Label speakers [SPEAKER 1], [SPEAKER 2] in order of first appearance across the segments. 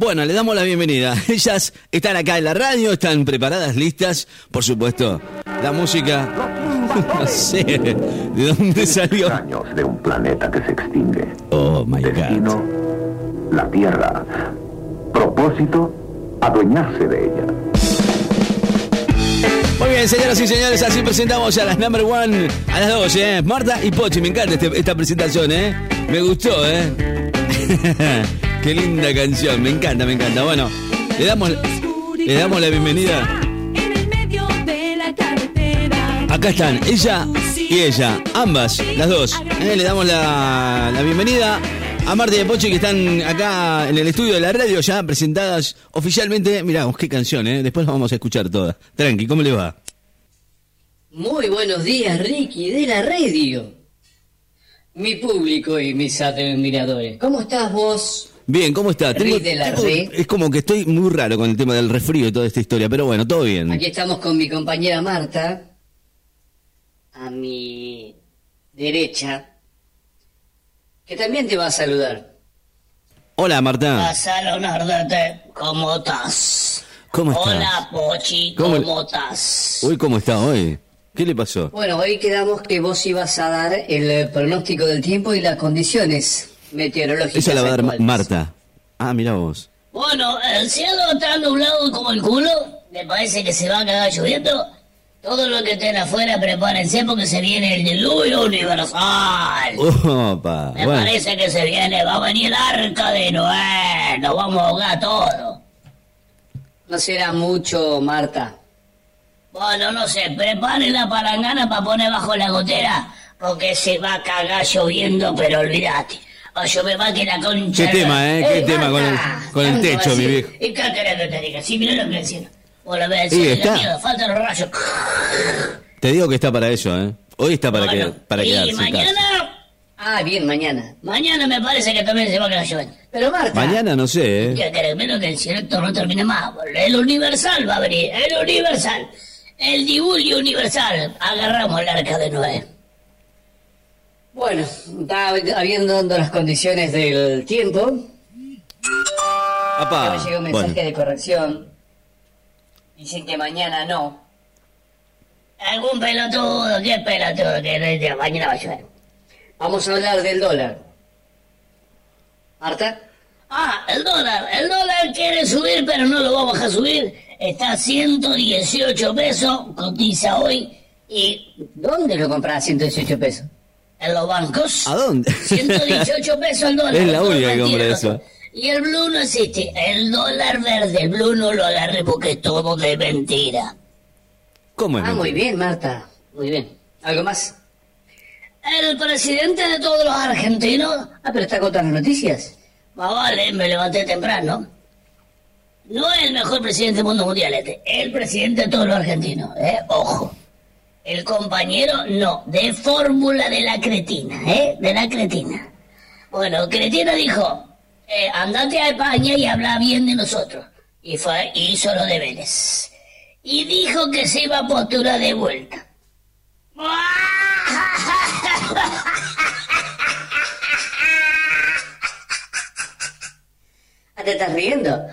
[SPEAKER 1] Bueno, le damos la bienvenida. Ellas están acá en la radio, están preparadas, listas. Por supuesto, la música. No sé de dónde salió.
[SPEAKER 2] años de un planeta que se extingue.
[SPEAKER 1] Oh my
[SPEAKER 2] Destino,
[SPEAKER 1] God.
[SPEAKER 2] la Tierra. Propósito, adueñarse de ella.
[SPEAKER 1] Muy bien, señoras y señores, así presentamos a las number one, a las dos, ¿eh? Marta y Pochi, me encanta este- esta presentación, ¿eh? Me gustó, ¿eh? Qué linda canción, me encanta, me encanta. Bueno, le damos, le damos la bienvenida. Acá están, ella y ella, ambas, las dos. ¿eh? Le damos la, la bienvenida a Marta y a Pochi que están acá en el estudio de la radio ya presentadas oficialmente. Mirá, qué canción, ¿eh? Después la vamos a escuchar toda. Tranqui, ¿cómo le va?
[SPEAKER 3] Muy buenos días, Ricky, de la radio. Mi público y mis admiradores. ¿Cómo estás vos?
[SPEAKER 1] Bien, ¿cómo está?
[SPEAKER 3] Rick de la red.
[SPEAKER 1] es como que estoy muy raro con el tema del resfrío y toda esta historia, pero bueno, todo bien.
[SPEAKER 3] Aquí estamos con mi compañera Marta. A mi derecha. Que también te va a saludar.
[SPEAKER 1] Hola, Marta.
[SPEAKER 3] Pásalo, Nardete. ¿Cómo estás?
[SPEAKER 1] ¿Cómo estás?
[SPEAKER 3] Hola, Pochi.
[SPEAKER 1] ¿Cómo-
[SPEAKER 3] ¿Cómo, estás?
[SPEAKER 1] Uy, ¿cómo está hoy? ¿Qué le pasó?
[SPEAKER 3] Bueno, hoy quedamos que vos ibas a dar el pronóstico del tiempo y las condiciones meteorológicas.
[SPEAKER 1] Esa la va a dar
[SPEAKER 3] actuales.
[SPEAKER 1] Marta. Ah, mira vos.
[SPEAKER 4] Bueno, el cielo está nublado como el culo. Me parece que se va a quedar lloviendo. Todo lo que estén afuera, prepárense porque se viene el diluvio universal.
[SPEAKER 1] Opa,
[SPEAKER 4] Me
[SPEAKER 1] bueno.
[SPEAKER 4] parece que se viene, va a venir el arca de Noé. Nos vamos a ahogar todo.
[SPEAKER 3] No será mucho, Marta.
[SPEAKER 4] Bueno, no sé, preparen la palangana para poner bajo la gotera. Porque se va a cagar lloviendo, pero olvídate. Va a llover más que la concha.
[SPEAKER 1] Qué tema, ¿eh? Qué
[SPEAKER 4] ¡Ey,
[SPEAKER 1] tema con el- con el techo,
[SPEAKER 4] así.
[SPEAKER 1] mi viejo.
[SPEAKER 4] ¿Y qué querés que te diga? Sí, mirá lo que decía. Vos lo ves,
[SPEAKER 1] Y
[SPEAKER 4] sí,
[SPEAKER 1] está.
[SPEAKER 4] la mierda, faltan los rayos.
[SPEAKER 1] Te digo que está para eso, ¿eh? Hoy está para,
[SPEAKER 4] Bueno,
[SPEAKER 1] que- para
[SPEAKER 4] y
[SPEAKER 1] quedarse. casa.
[SPEAKER 4] mañana,
[SPEAKER 3] Ah, bien, mañana.
[SPEAKER 4] mañana me parece que también se va a quedar lloviendo.
[SPEAKER 3] Pero Marta.
[SPEAKER 1] Mañana no sé, ¿eh?
[SPEAKER 4] ¿Qué querés? Menos que el cielo no termine más. El universal va a venir, el universal. El diluvio universal. Agarramos el arca de Noé.
[SPEAKER 3] Bueno, está habiendo dando las condiciones del tiempo.
[SPEAKER 1] Apá.
[SPEAKER 3] Ya me llegó un mensaje
[SPEAKER 1] Bueno,
[SPEAKER 3] de corrección. Dicen que mañana no.
[SPEAKER 4] Algún pelotudo, qué pelotudo que mañana va a llover.
[SPEAKER 3] Vamos a hablar del dólar. Marta.
[SPEAKER 4] Ah, el dólar. El dólar quiere subir, pero no lo vamos a subir. Está a 118 pesos, cotiza hoy. Y
[SPEAKER 3] ¿Dónde lo compras a 118 pesos?
[SPEAKER 4] En los bancos.
[SPEAKER 1] ¿A dónde?
[SPEAKER 4] 118 pesos el dólar.
[SPEAKER 1] Es la única que compra eso.
[SPEAKER 4] Y el blue no existe. El dólar verde, el blue no lo agarré porque es todo de mentira.
[SPEAKER 1] ¿Cómo es?
[SPEAKER 3] Ah, muy bien, Marta. Muy bien. ¿Algo más?
[SPEAKER 4] El presidente de todos los argentinos.
[SPEAKER 3] Ah, pero está contando noticias.
[SPEAKER 4] Más vale, me levanté temprano. No es el mejor presidente del mundo mundial este. Es el presidente de todos los argentinos, ¿eh? Ojo. El compañero, no. De fórmula de la cretina, ¿eh? De la cretina. Bueno, Cretina dijo, eh, andate a España y habla bien de nosotros. Y fue, y hizo los deberes. Y dijo que se iba a postular de vuelta.
[SPEAKER 3] Ah, ¿Te estás riendo?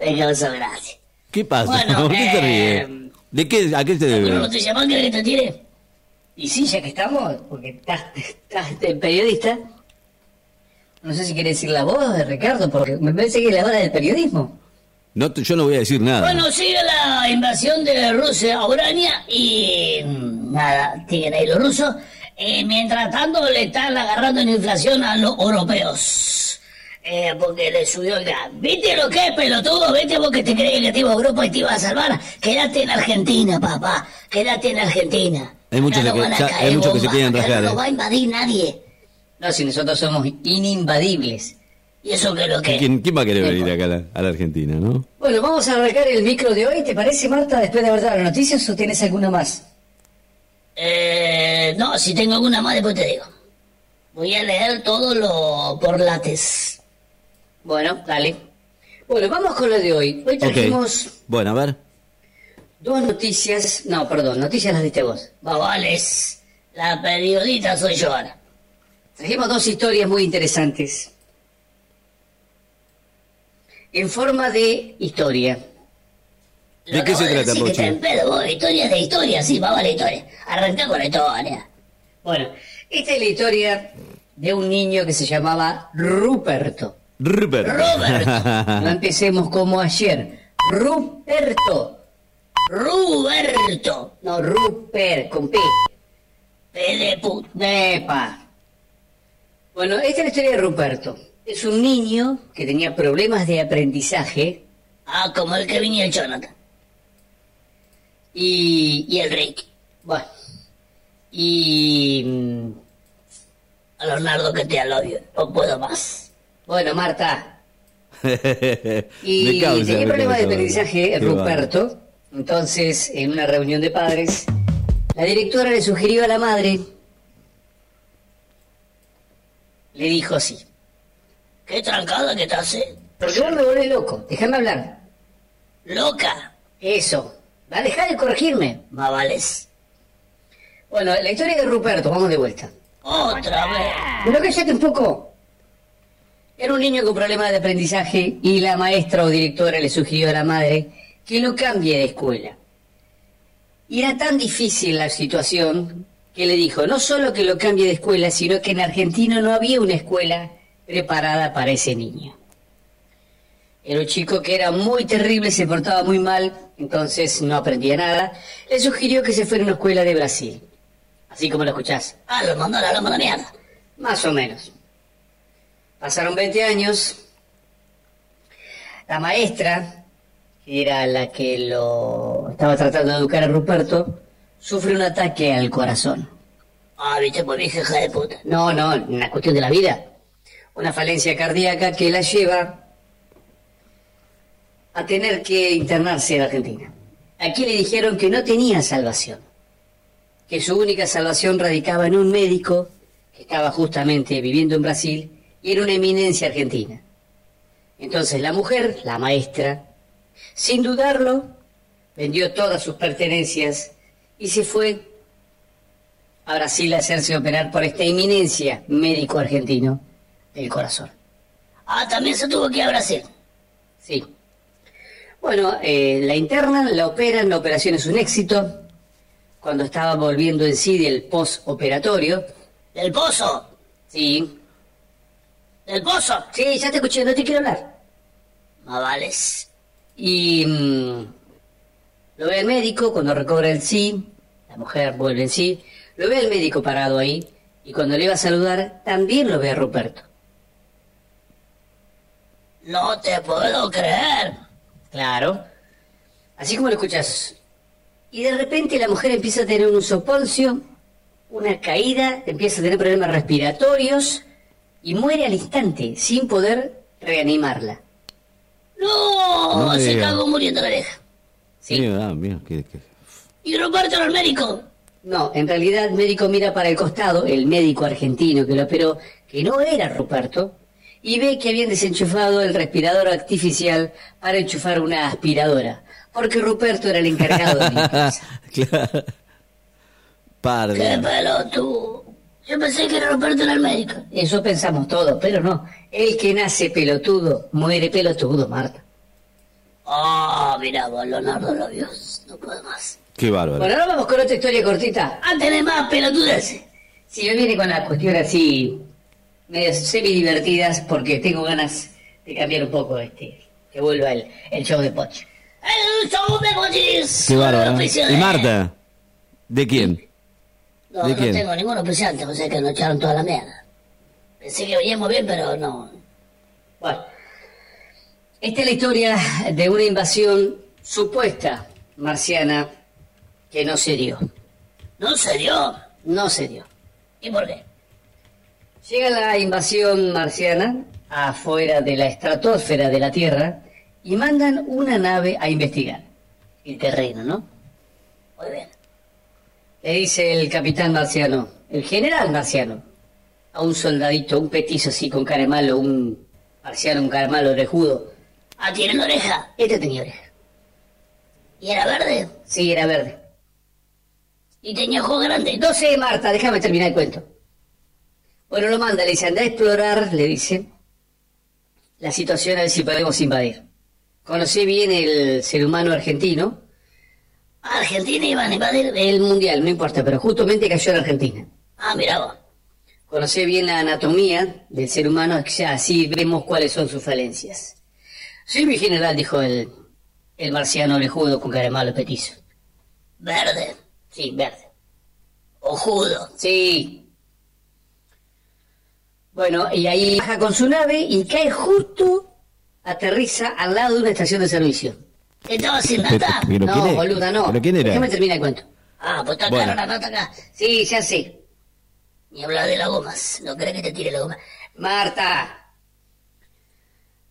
[SPEAKER 4] Me causó gracia.
[SPEAKER 1] ¿Qué pasa?
[SPEAKER 4] Bueno,
[SPEAKER 1] ¿Por qué se ríe?
[SPEAKER 4] eh,
[SPEAKER 1] ¿De qué, ¿A qué se
[SPEAKER 4] ¿Alguna
[SPEAKER 1] debe?
[SPEAKER 4] noticia más que te tire?
[SPEAKER 3] Y sí, ya que estamos, porque estás, estás de periodista. No sé si quieres decir la voz de Ricardo, porque me parece que es la hora del periodismo.
[SPEAKER 1] No, te- yo no voy a decir nada.
[SPEAKER 4] Bueno, sigue la invasión de Rusia a Ucrania y mm, nada, siguen ahí los rusos. Eh, mientras tanto le están agarrando en inflación a los europeos. Eh, porque le subió el gas. ¿Viste lo que es, pelotudo? ¿Viste vos que te creías que te iba a Europa y te iba a salvar? Quédate en Argentina, papá. Quédate en Argentina.
[SPEAKER 1] Hay muchos
[SPEAKER 4] Acá
[SPEAKER 1] que- ya- hay muchos que se quieren
[SPEAKER 4] acá
[SPEAKER 1] rajar,
[SPEAKER 4] No
[SPEAKER 1] eh.
[SPEAKER 4] va a invadir nadie.
[SPEAKER 3] No, si nosotros somos ininvadibles.
[SPEAKER 4] ¿Y eso qué es lo que?
[SPEAKER 1] ¿Quién, quién va a querer venir acá a la, a la Argentina, no?
[SPEAKER 3] Bueno, vamos a arrancar el micro de hoy. ¿Te parece, Marta, después de haber dado las noticias o tienes alguna más?
[SPEAKER 4] Eh, no, si tengo alguna más después te digo. Voy a leer todo lo por lates.
[SPEAKER 3] Bueno, dale. Bueno, vamos con lo de hoy. Hoy trajimos.
[SPEAKER 1] Bueno, a ver.
[SPEAKER 3] dos noticias. No, perdón, noticias las diste vos.
[SPEAKER 4] Babales, la periodista soy yo ahora.
[SPEAKER 3] Trajimos dos historias muy interesantes. en forma de historia.
[SPEAKER 1] ¿De qué se trata,
[SPEAKER 4] está en pedo, vos, historias de historia, sí, vamos a la historia. Arranca con la historia.
[SPEAKER 3] Bueno, esta es la historia de un niño que se llamaba Ruperto.
[SPEAKER 1] Rupert.
[SPEAKER 4] Roberto.
[SPEAKER 3] No empecemos como ayer. Ruperto.
[SPEAKER 4] Ruberto.
[SPEAKER 3] No, Ruper, con P.
[SPEAKER 4] P de puta.
[SPEAKER 3] Bueno, esta es la historia de Ruperto. Es un niño que tenía problemas de aprendizaje
[SPEAKER 4] Ah, como el Kevin y el Jonathan.
[SPEAKER 3] y...
[SPEAKER 4] Y el Rick.
[SPEAKER 3] Bueno. Y... mm,
[SPEAKER 4] A Leonardo que te alobio. No puedo más.
[SPEAKER 3] Bueno, Marta. Y
[SPEAKER 1] causa,
[SPEAKER 3] tenía problemas de aprendizaje Ruperto. Entonces, en una reunión de padres, la directora le sugirió a la madre, le dijo así,
[SPEAKER 4] Qué trancada que te hace.
[SPEAKER 3] porque vos me volvés loco, déjame hablar.
[SPEAKER 4] Loca.
[SPEAKER 3] Eso, va a dejar de corregirme.
[SPEAKER 4] Más vales.
[SPEAKER 3] Bueno, la historia de Ruperto, vamos de vuelta.
[SPEAKER 4] Otra vez.
[SPEAKER 3] Pero cállate un poco. Era un niño con problemas de aprendizaje y la maestra o directora le sugirió a la madre que lo cambie de escuela. Y era tan difícil la situación que le dijo no solo que lo cambie de escuela, sino que en Argentina no había una escuela preparada para ese niño. Era un chico que era muy terrible, se portaba muy mal, entonces no aprendía nada. Le sugirió que se fuera a una escuela de Brasil. Así como lo escuchás.
[SPEAKER 4] Ah, lo mandó a la loma de mierda.
[SPEAKER 3] Más o menos. Pasaron 20 años. La maestra, que era la que lo estaba tratando de educar a Ruperto, sufre un ataque al corazón.
[SPEAKER 4] Ah, viste, pues vieja hija de puta.
[SPEAKER 3] No, no, una cuestión de la vida. Una falencia cardíaca que la lleva a tener que internarse en Argentina. Aquí le dijeron que no tenía salvación, que su única salvación radicaba en un médico que estaba justamente viviendo en Brasil y era una eminencia argentina. Entonces la mujer, la maestra, sin dudarlo, vendió todas sus pertenencias y se fue a Brasil a hacerse operar por esta eminencia médico argentino del corazón.
[SPEAKER 4] Ah, también se tuvo que ir a Brasil.
[SPEAKER 3] Sí. Bueno, eh, la internan, la operan, la operación es un éxito. Cuando estaba volviendo en sí del postoperatorio,
[SPEAKER 4] Del pozo.
[SPEAKER 3] sí,
[SPEAKER 4] Del pozo.
[SPEAKER 3] sí, ya te escuché, no te quiero hablar.
[SPEAKER 4] Más vales.
[SPEAKER 3] Y mm, lo ve el médico cuando recobra el sí, la mujer vuelve en sí, lo ve el médico parado ahí, y cuando le iba a saludar, también lo ve a Ruperto.
[SPEAKER 4] No te puedo creer.
[SPEAKER 3] Claro. Así como lo escuchas. Y de repente la mujer empieza a tener un soponcio, una caída, empieza a tener problemas respiratorios y muere al instante, sin poder reanimarla.
[SPEAKER 4] No,
[SPEAKER 1] No
[SPEAKER 4] se cagó muriendo la vieja.
[SPEAKER 3] Sí.
[SPEAKER 1] Ah, qué- qué-
[SPEAKER 4] Y Roberto era el médico.
[SPEAKER 3] No, en realidad el médico mira para el costado, el médico argentino que lo operó, que no era Ruperto, y ve que habían desenchufado el respirador artificial para enchufar una aspiradora, porque Ruperto era el encargado de limpieza.
[SPEAKER 1] claro.
[SPEAKER 4] Qué pelotudo. Yo pensé que Roberto era el médico.
[SPEAKER 3] Eso pensamos todos, pero no. El que nace pelotudo, muere pelotudo, Marta.
[SPEAKER 4] Ah, mira vos, Leonardo lo vio. No puedo más.
[SPEAKER 1] Qué bárbaro.
[SPEAKER 3] Bueno, ahora vamos con otra historia cortita.
[SPEAKER 4] Ah, tenés más pelotudeces.
[SPEAKER 3] Si me viene con la cuestión así, medias semi-divertidas, porque tengo ganas de cambiar un poco este, que vuelva el, el show de Poch.
[SPEAKER 4] El show de Bochis.
[SPEAKER 1] Qué bárbaro.
[SPEAKER 4] Auspicio
[SPEAKER 1] ¿Y
[SPEAKER 4] de-
[SPEAKER 1] Marta? ¿De quién?
[SPEAKER 4] No,
[SPEAKER 1] ¿De
[SPEAKER 4] no
[SPEAKER 1] quién?
[SPEAKER 4] tengo ningún auspiciante, o sea que nos echaron toda la mierda. Pensé que veníamos bien, pero no.
[SPEAKER 3] Bueno, esta es la historia de una invasión supuesta marciana que no se dio.
[SPEAKER 4] ¿No se dio?
[SPEAKER 3] No se dio.
[SPEAKER 4] ¿Y por qué?
[SPEAKER 3] Llega la invasión marciana afuera de la estratosfera de la Tierra y mandan una nave a investigar el terreno, ¿no?
[SPEAKER 4] Muy bien.
[SPEAKER 3] Le dice el capitán marciano, el general marciano, a un soldadito, un petizo así con cara de malo, un marciano, un cara de malo orejudo.
[SPEAKER 4] Ah, ¿tienen oreja?
[SPEAKER 3] Este tenía oreja.
[SPEAKER 4] ¿Y era verde?
[SPEAKER 3] Sí, era verde.
[SPEAKER 4] ¿Y tenía ojos grandes?
[SPEAKER 3] No sé, Marta, déjame terminar el cuento. Bueno, lo manda, le dice, anda a explorar, le dice, la situación a ver si podemos invadir. Conocí bien el ser humano argentino,
[SPEAKER 4] Argentina iban a invadir.
[SPEAKER 3] el mundial, no importa, pero justamente cayó en Argentina.
[SPEAKER 4] Ah, mira vos.
[SPEAKER 3] Conocí bien la anatomía del ser humano, ya así vemos cuáles son sus falencias. Sí, mi general, dijo el, el marciano orejudo con cara malo petizo.
[SPEAKER 4] Verde.
[SPEAKER 3] Sí, verde.
[SPEAKER 4] Ojudo.
[SPEAKER 3] Sí. Bueno, y ahí baja con su nave y cae justo, aterriza al lado de una estación de servicio.
[SPEAKER 4] Estaba sin
[SPEAKER 1] pero ¿quién
[SPEAKER 3] no, boluda, no.
[SPEAKER 1] ¿Pero quién era?
[SPEAKER 3] Déjame terminar el cuento.
[SPEAKER 4] Ah, pues está
[SPEAKER 1] Bueno.
[SPEAKER 4] la nata acá.
[SPEAKER 3] Sí, ya sé.
[SPEAKER 4] Ni hablar de las gomas. No crees que te tire la goma.
[SPEAKER 3] Marta.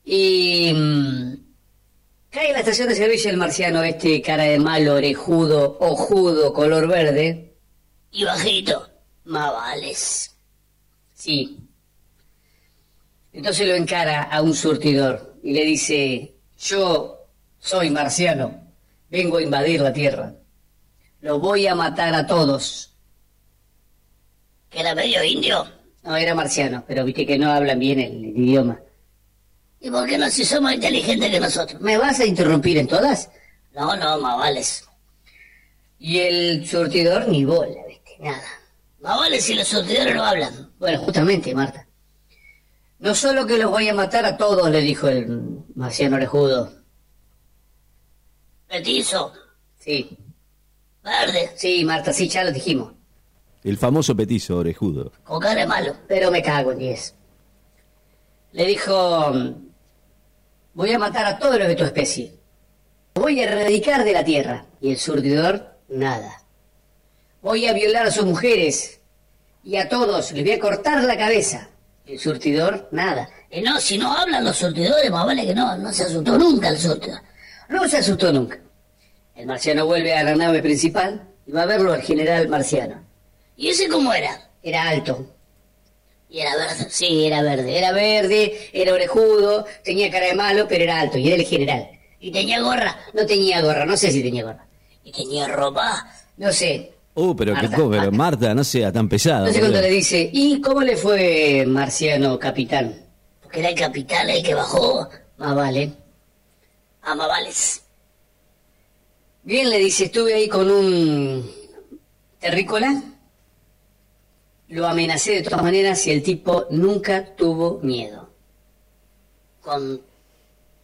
[SPEAKER 3] Y... mm, cae en la estación de servicio el marciano este, cara de malo, orejudo, ojudo, color verde.
[SPEAKER 4] Y bajito. Más vales.
[SPEAKER 3] Sí. Entonces lo encara a un surtidor y le dice, yo soy marciano, vengo a invadir la Tierra. Los voy a matar a todos.
[SPEAKER 4] Que era medio indio.
[SPEAKER 3] No, era marciano, pero viste que no hablan bien el, el idioma.
[SPEAKER 4] ¿Y por qué no si son más inteligentes que nosotros?
[SPEAKER 3] ¿Me vas a interrumpir en todas?
[SPEAKER 4] No, no, más vales.
[SPEAKER 3] Y el surtidor ni bola, viste, nada.
[SPEAKER 4] Más vales si los surtidores no hablan.
[SPEAKER 3] Bueno, justamente, Marta. No solo que los voy a matar a todos, le dijo el marciano orejudo.
[SPEAKER 4] Petizo.
[SPEAKER 3] Sí,
[SPEAKER 4] Verde.
[SPEAKER 3] sí, Marta, sí, ya lo dijimos.
[SPEAKER 1] El famoso petizo orejudo.
[SPEAKER 4] Con cara de malo.
[SPEAKER 3] Pero me cago en 10. Le dijo, voy a matar a todos los de tu especie. Voy a erradicar de la tierra. Y el surtidor, nada. Voy a violar a sus mujeres. Y a todos les voy a cortar la cabeza. El surtidor, nada.
[SPEAKER 4] Y no, si no hablan los surtidores, más vale que no. No se asustó nunca el surtidor.
[SPEAKER 3] No se asustó nunca. El marciano vuelve a la nave principal y va a verlo al general marciano.
[SPEAKER 4] ¿Y ese cómo era?
[SPEAKER 3] Era alto.
[SPEAKER 4] Y era verde.
[SPEAKER 3] Sí, era verde. Era verde, era orejudo, tenía cara de malo, pero era alto y era el general.
[SPEAKER 4] Y tenía gorra.
[SPEAKER 3] No tenía gorra, no sé si tenía gorra.
[SPEAKER 4] Y tenía ropa.
[SPEAKER 3] No sé.
[SPEAKER 1] Uh, pero qué
[SPEAKER 3] Marta,
[SPEAKER 1] co- pero
[SPEAKER 3] Marta.
[SPEAKER 1] Marta, no sea tan pesada.
[SPEAKER 3] No sé cuándo le dice, ¿y cómo le fue Marciano capitán?
[SPEAKER 4] Porque era el capitán el que bajó
[SPEAKER 3] Más vale.
[SPEAKER 4] A Mavales.
[SPEAKER 3] Bien, le dice, estuve ahí con un terrícola. Lo amenacé de todas maneras y el tipo nunca tuvo miedo.
[SPEAKER 4] Con...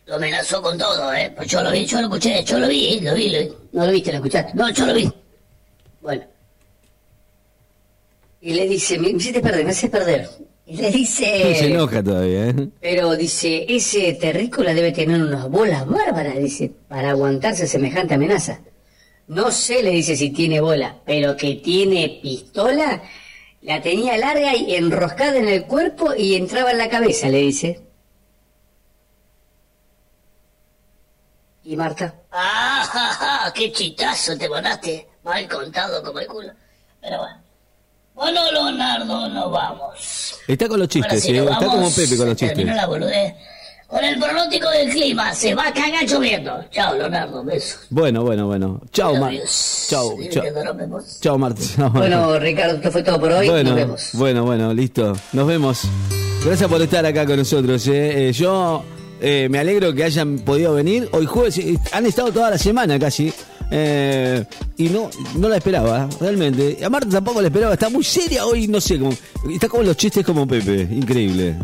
[SPEAKER 4] Lo amenazó con todo, ¿eh? Pues yo lo vi, yo lo escuché, yo lo vi, lo vi, lo vi.
[SPEAKER 3] ¿No lo viste, lo escuchaste?
[SPEAKER 4] No, yo lo vi.
[SPEAKER 3] Bueno. Y le dice, me hiciste perder, me haces perder. Y le
[SPEAKER 1] Se
[SPEAKER 3] dice,
[SPEAKER 1] enoja todavía, ¿eh?
[SPEAKER 3] pero dice, ese terrícola debe tener unas bolas bárbaras, dice, para aguantarse semejante amenaza. No sé, le dice si tiene bola, pero que tiene pistola, la tenía larga y enroscada en el cuerpo y entraba en la cabeza, le dice. ¿Y Marta?
[SPEAKER 4] ¡Ah, ja, ja! ¡Qué chitazo te mandaste! Mal contado como el culo. Pero bueno. Bueno, Leonardo, nos vamos.
[SPEAKER 1] Está con los chistes,
[SPEAKER 4] sí,
[SPEAKER 1] ¿eh? Está
[SPEAKER 4] vamos.
[SPEAKER 1] como Pepe con los chistes.
[SPEAKER 4] la boludez. Con el pronóstico del clima, se va a cagar lloviendo. Chao, Leonardo, besos.
[SPEAKER 1] Bueno, bueno, bueno. Chao, Mar.
[SPEAKER 4] Adiós.
[SPEAKER 1] Chao, chao. Chao, Marta. Chao, Marta.
[SPEAKER 3] Bueno, Ricardo, esto fue todo por hoy.
[SPEAKER 1] bueno,
[SPEAKER 3] Nos vemos.
[SPEAKER 1] bueno, bueno, listo. Nos vemos. Gracias por estar acá con nosotros. ¿eh? Eh, yo eh, me alegro que hayan podido venir. Hoy jueves eh, han estado toda la semana casi. Eh, y no, no la esperaba, realmente. A Marta tampoco la esperaba. Está muy seria hoy, no sé. Como, está como los chistes como Pepe. Increíble.